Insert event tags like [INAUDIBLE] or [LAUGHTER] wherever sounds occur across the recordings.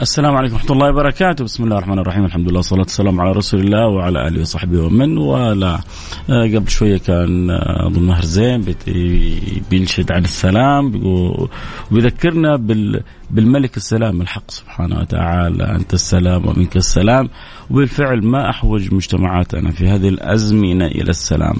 السلام عليكم ورحمة الله وبركاته، بسم الله الرحمن الرحيم، الحمد لله والصلاة والسلام على رسول الله وعلى آله وصحبه ومن والاه. آه، قبل شوية كان آه، أظن مهر زين بينشد عن السلام وبيذكرنا بالملك السلام الحق سبحانه وتعالى أنت السلام ومنك السلام وبالفعل ما أحوج مجتمعاتنا في هذه الأزمنة إلى السلام.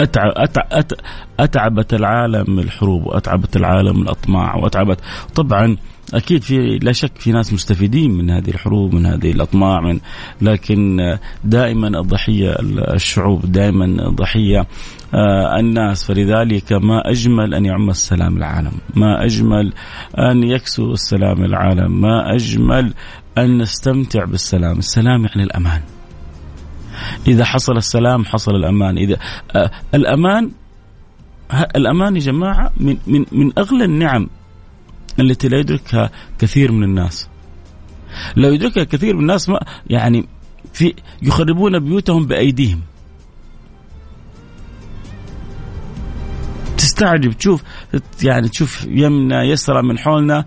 أتعب أتعب أتعبت العالم الحروب وأتعبت العالم الأطماع وأتعبت طبعا أكيد في لا شك في ناس مستفيدين من هذه الحروب من هذه الأطماع من لكن دائما الضحية الشعوب دائما ضحيه آه، الناس. فلذلك ما أجمل أن يعم السلام العالم ما أجمل أن يكسو السلام العالم ما أجمل أن نستمتع بالسلام. السلام يعني الأمان. إذا حصل السلام حصل الأمان. إذا آه الأمان الأمان يا جماعة من من من أغلى النعم التي لا يدركها كثير من الناس. لو يدركها كثير من الناس ما يعني في يخربون بيوتهم بأيديهم. تستعجب تشوف يعني تشوف يمنا يسرى من حولنا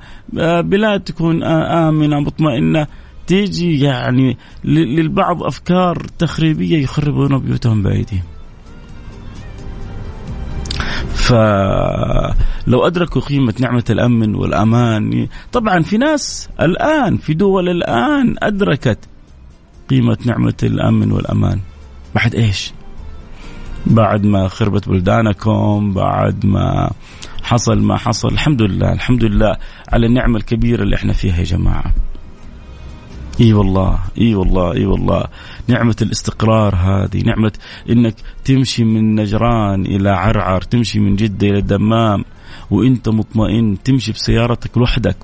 بلاد تكون آمنة مطمئنة. تيجي يعني للبعض أفكار تخريبية يخربون بيوتهم بأيديهم. فلو أدركوا قيمة نعمة الأمن والأمان طبعا في ناس الآن في دول الآن أدركت قيمة نعمة الأمن والأمان. بعد إيش؟ بعد ما خربت بلدانكم بعد ما حصل ما حصل. الحمد لله الحمد لله على النعمة الكبيرة اللي إحنا فيها يا جماعة. إي والله إي والله إي والله. نعمة الاستقرار هذه نعمة إنك تمشي من نجران إلى عرعر تمشي من جدة إلى الدمام وانت مطمئن تمشي بسيارتك لوحدك.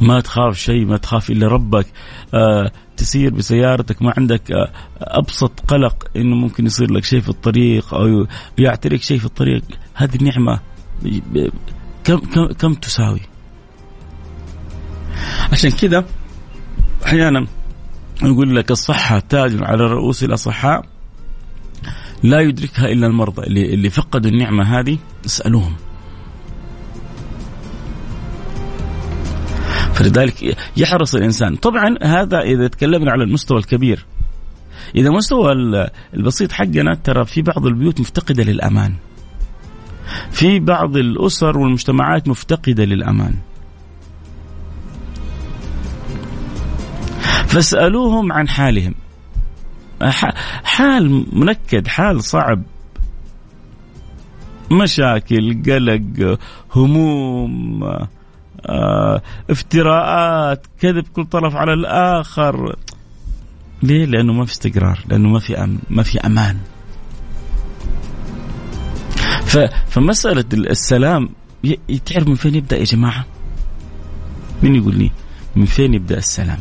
ما تخاف شيء ما تخاف إلا ربك. آه تسير بسيارتك ما عندك آه أبسط قلق إنه ممكن يصير لك شيء في الطريق أو يعتريك شيء في الطريق. هذه النعمة كم كم كم تساوي؟ عشان كذا أحيانا يقول لك الصحة تاج على رؤوس الأصحاء لا يدركها إلا المرضى اللي اللي فقدوا النعمة هذه اسالوهم فلذلك يحرص الإنسان. طبعا هذا إذا تكلمنا على المستوى الكبير. إذا مستوى البسيط حقنا ترى في بعض البيوت مفتقدة للأمان. في بعض الأسر والمجتمعات مفتقدة للأمان. فاسألوهم عن حالهم حال منكد حال صعب مشاكل قلق هموم آه، افتراءات كذب كل طرف على الآخر ليه؟ لأنه ما في استقرار لأنه ما في أمن ما في أمان فمسألة السلام تعرف من فين يبدأ يا جماعة؟ مين يقول لي من فين يبدأ السلام؟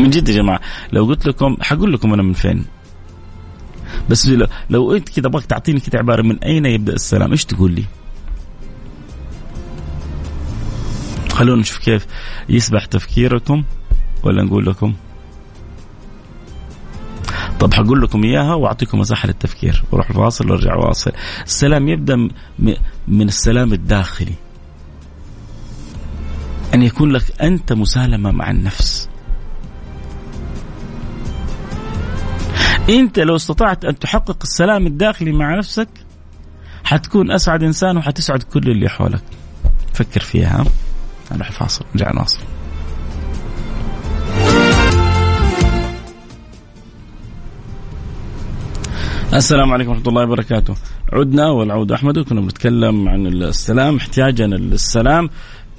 من جد يا جماعة لو قلت لكم حقول لكم أنا من فين. بس لو, لو أنت كذا أبغاك تعطيني كذا عبارة من أين يبدأ السلام إيش تقول لي؟ خلونا نشوف كيف يسبح تفكيركم ولا نقول لكم؟ طب حقول لكم إياها وأعطيكم مساحة للتفكير. وأروح الفاصل وارجع واصل. السلام يبدأ من السلام الداخلي. أن يكون لك أنت مسالمة مع النفس. انت لو استطعت ان تحقق السلام الداخلي مع نفسك حتكون اسعد انسان وحتسعد كل اللي حولك. فكر فيها نروح الفاصل. نرجع نواصل. السلام عليكم ورحمة الله وبركاته. عدنا والعود أحمد وكنا بنتكلم عن السلام احتياجنا للسلام.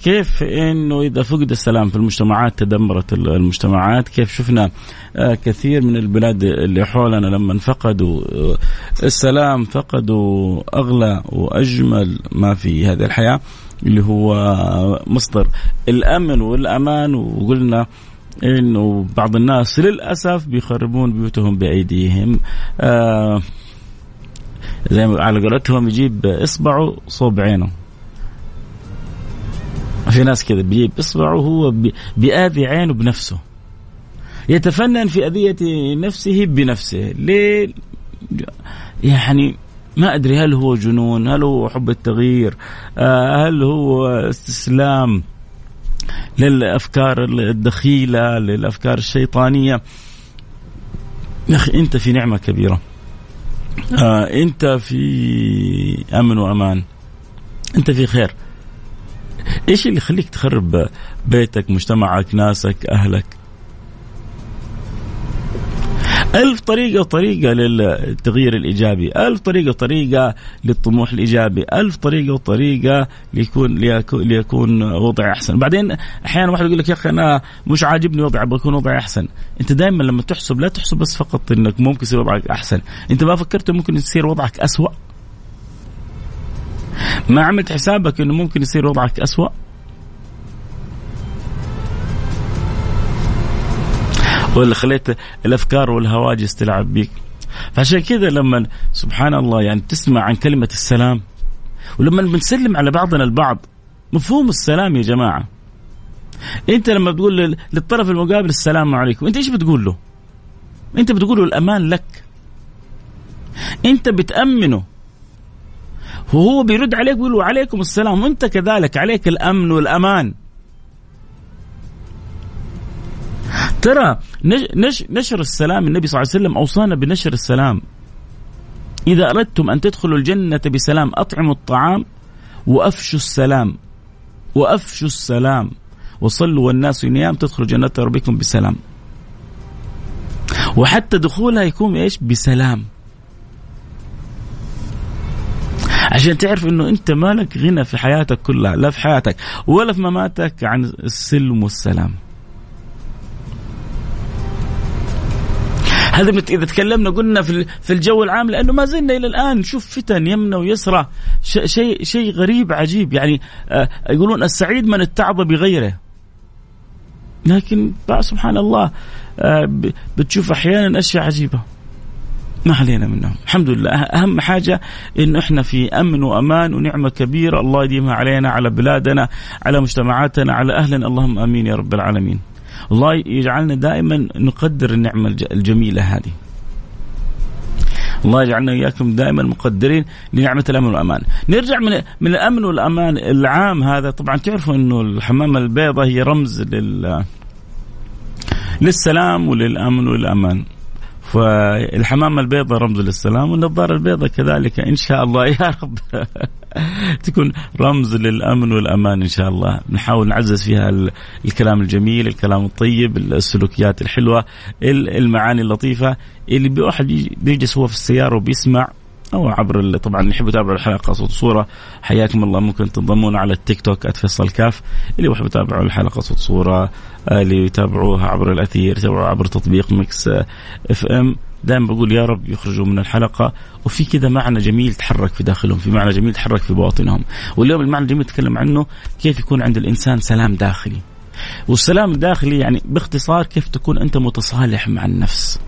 كيف إنه إذا فقد السلام في المجتمعات تدمرت المجتمعات كيف شفنا آه، كثير من البلاد اللي حولنا لما فقدوا آه، السلام فقدوا أغلى وأجمل ما في هذه الحياة اللي هو مصدر الأمن والأمان. وقلنا إنه بعض الناس للأسف بيخربون بيوتهم بأيديهم. آه زي ما على قولتهم يجيب إصبعه صوب عينه. في ناس كذا بيجيب اصبعه هو بيأذي عينه بنفسه. يتفنن في أذية نفسه بنفسه. ليه؟ يعني ما أدري هل هو جنون؟ هل هو حب التغيير؟ آه، هل هو استسلام للأفكار الدخيلة للأفكار الشيطانية؟ يا أخي أنت في نعمة كبيرة. آه أنت في أمن وأمان. أنت في خير. إيش اللي يخليك تخرب بيتك مجتمعك ناسك أهلك؟ ألف طريقة وطريقة للتغيير الإيجابي ألف طريقة وطريقة للطموح الإيجابي ألف طريقة وطريقة ليكون ليكون وضعي أحسن. بعدين أحيانا واحد يقول لك يا أخي أنا مش عاجبني وضعي بكون وضعي أحسن. أنت دائما لما تحسب لا تحسب بس فقط أنك ممكن يصير وضعك أحسن. أنت ما فكرت ممكن يصير وضعك أسوأ؟ ما عملت حسابك أنه ممكن يصير وضعك أسوأ؟ ولا خليت الأفكار والهواجس تلعب بيك؟ فعشان كذا لما سبحان الله يعني تسمع عن كلمة السلام ولما بنسلم على بعضنا البعض مفهوم السلام يا جماعة. أنت لما بتقول للطرف المقابل السلام عليكم أنت إيش بتقول له؟ أنت بتقول له الأمان لك. أنت بتأمنه. وهو بيرد عليك ويقول له عليكم السلام وانت كذلك عليك الأمن والأمان. ترى نشر السلام النبي صلى الله عليه وسلم أوصانا بنشر السلام. إذا أردتم أن تدخلوا الجنة بسلام أطعموا الطعام وأفشوا السلام. وأفشوا السلام. وصلوا والناس نيام تدخلوا جنة ربكم بسلام. وحتى دخولها يكون إيش؟ بسلام. عشان تعرف إنه أنت مالك غنى في حياتك كلها لا في حياتك ولا في مماتك عن السلم والسلام. هذا إذا تكلمنا قلنا في في الجو العام لأنه ما زلنا إلى الآن. نشوف فتن يمنى ويسرى. شيء شيء غريب عجيب. يعني آه، يقولون السعيد من اتعظ بغيره. لكن سبحان الله آه، بتشوف أحيانا أشياء عجيبة. ما علينا منهم. الحمد لله أهم حاجة إنه إحنا في أمن وأمان ونعمة كبيرة. الله يديمها علينا على بلادنا على مجتمعاتنا على أهلنا. اللهم آمين يا رب العالمين. الله يجعلنا دائما نقدر النعمة الجميلة هذه. الله يجعلنا اياكم دائما مقدرين لنعمة الأمن والأمان. نرجع من من الأمن والأمان العام هذا. طبعا تعرفوا إنه الحمامة البيضاء هي رمز لل للسلام وللأمن والأمان. فالحمامة البيضاء رمز للسلام والنظارة البيضاء كذلك إن شاء الله. [LAUGHS] يا رب. تكون رمز للأمن والأمان إن شاء الله. نحاول نعزز فيها الكلام الجميل الكلام الطيب السلوكيات الحلوة المعاني اللطيفة. اللي بواحد بيجلس هو في السيارة وبيسمع أو عبر طبعا اللي يحب يتابع الحلقة صوت صورة. حياكم الله. ممكن تنضمون على التيك توك @فيصل كاف. اللي يحب يتابعوا الحلقة صوت صورة اللي يتابعوها عبر الأثير يتابعوها عبر تطبيق Mix FM. دائما بقول يا رب يخرجوا من الحلقة. وفي كذا معنى جميل تحرك في داخلهم في معنى جميل تحرك في باطنهم واليوم المعنى الجميل نتكلم عنه كيف يكون عند الإنسان سلام داخلي. والسلام الداخلي يعني باختصار كيف تكون أنت متصالح مع النفس.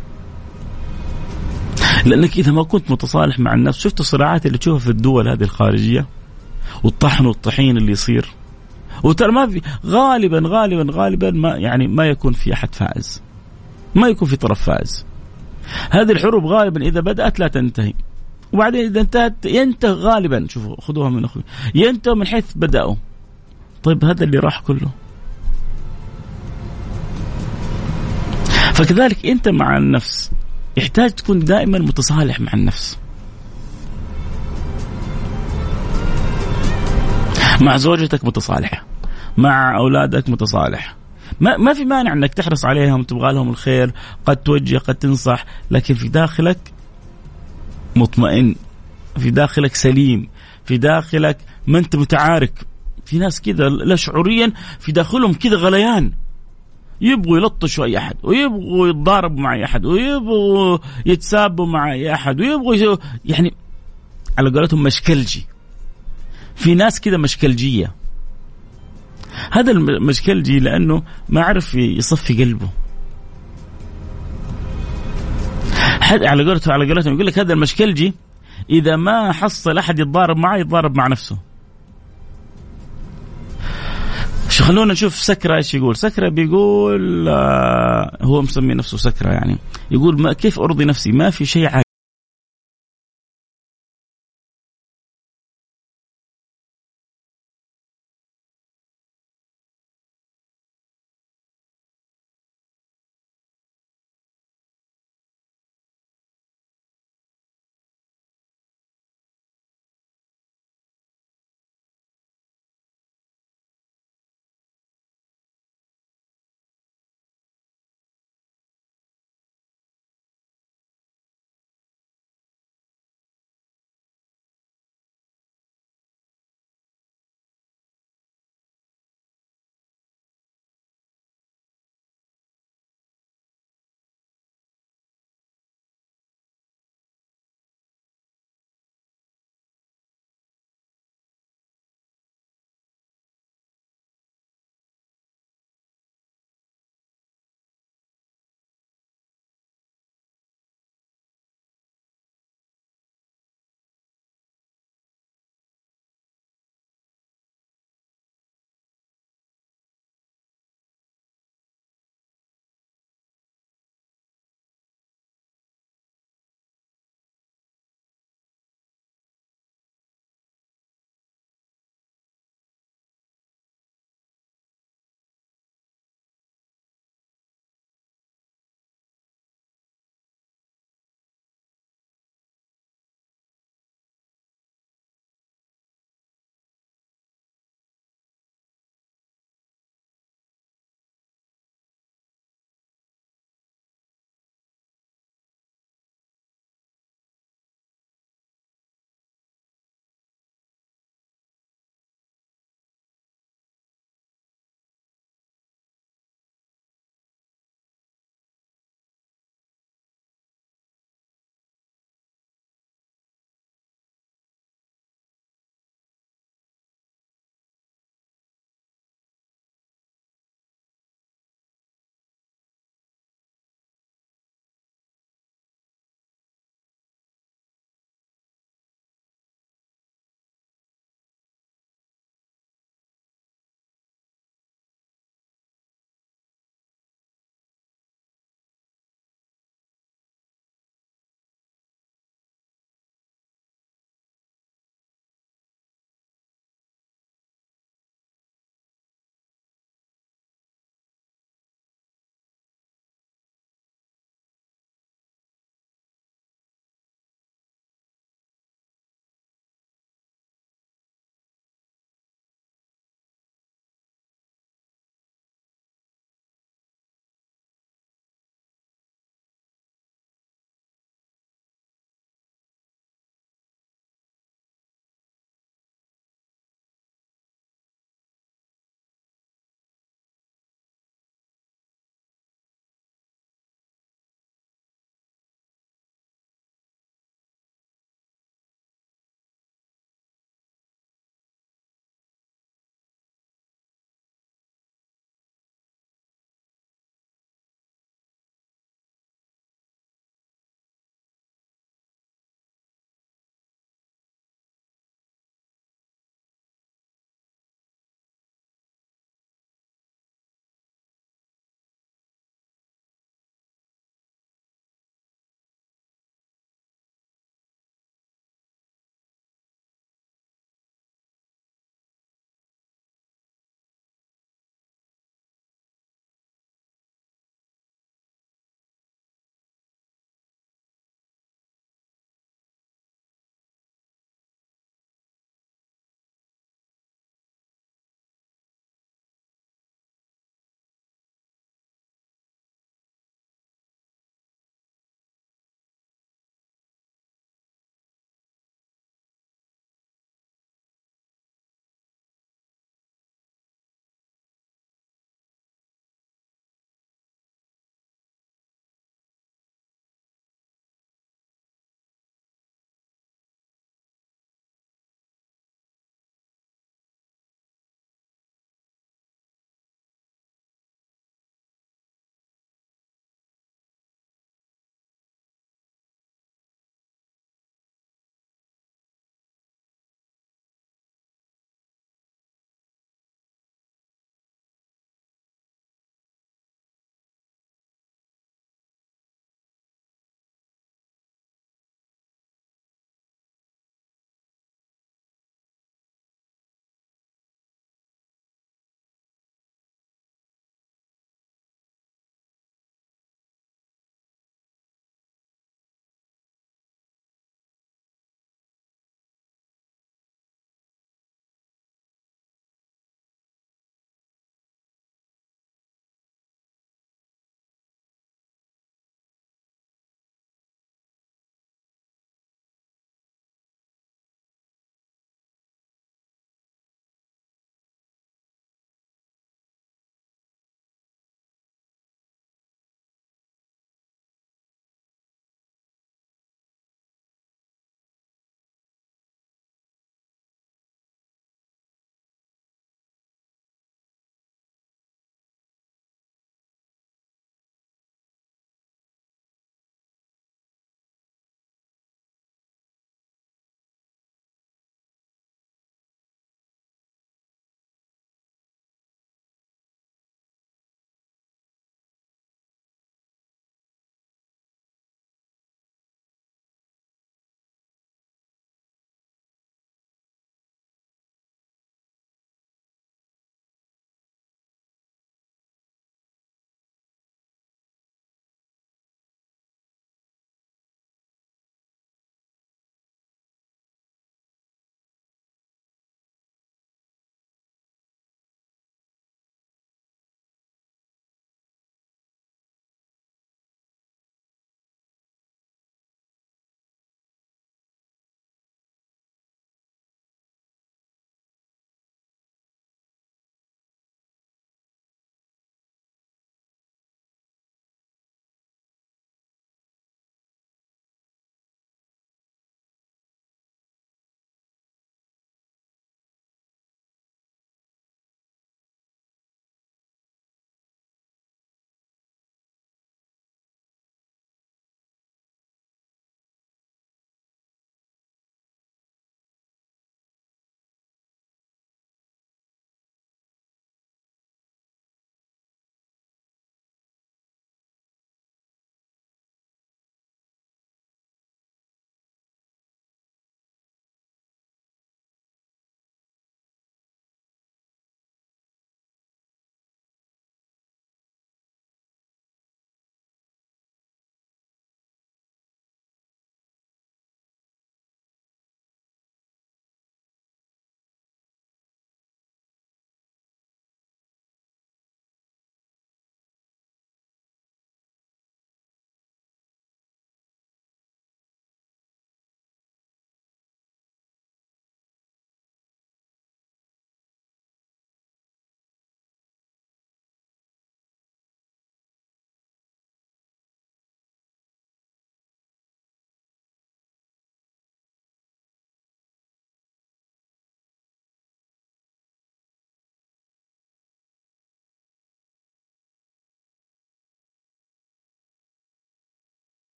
لأنك إذا ما كنت متصالح مع النفس شفت الصراعات اللي تشوفها في الدول هذه الخارجية؟ والطحن والطحين اللي يصير. وترى ما في غالبا غالبا غالبا ما يعني ما يكون في أحد فائز. ما يكون في طرف فائز. هذه الحروب غالبا إذا بدأت لا تنتهي. وبعدين إذا انتهت ينتهي غالبا. شوفوا خذوها من أخوي. ينتهي من حيث بدأوا. طيب هذا اللي راح كله. فكذلك أنت مع النفس. يحتاج تكون دائما متصالح مع النفس. مع زوجتك متصالح مع أولادك متصالح ما ما في مانع إنك تحرص عليهم تبغى لهم الخير قد توجه قد تنصح لكن في داخلك مطمئن في داخلك سليم في داخلك ما أنت متعارك. في ناس كذا لا شعوريا في داخلهم كذا غليان. يبغوا يلطشوا أي أحد ويبغوا يتضاربوا مع أي أحد ويبغوا يتسابوا مع أي أحد ويبغوا يعني على قولتهم مشكلجي. في ناس كذا مشكلجية. هذا المشكلجي لأنه ما عرف يصفي قلبه. على قولته على قولتهم يقول لك هذا المشكلجي إذا ما حصل أحد يتضارب معه يتضارب مع نفسه. خلونا نشوف سكرة إيش يقول. سكرة بيقول آه هو مسمي نفسه سكرة يعني. يقول ما كيف أرضي نفسي؟ ما في شيء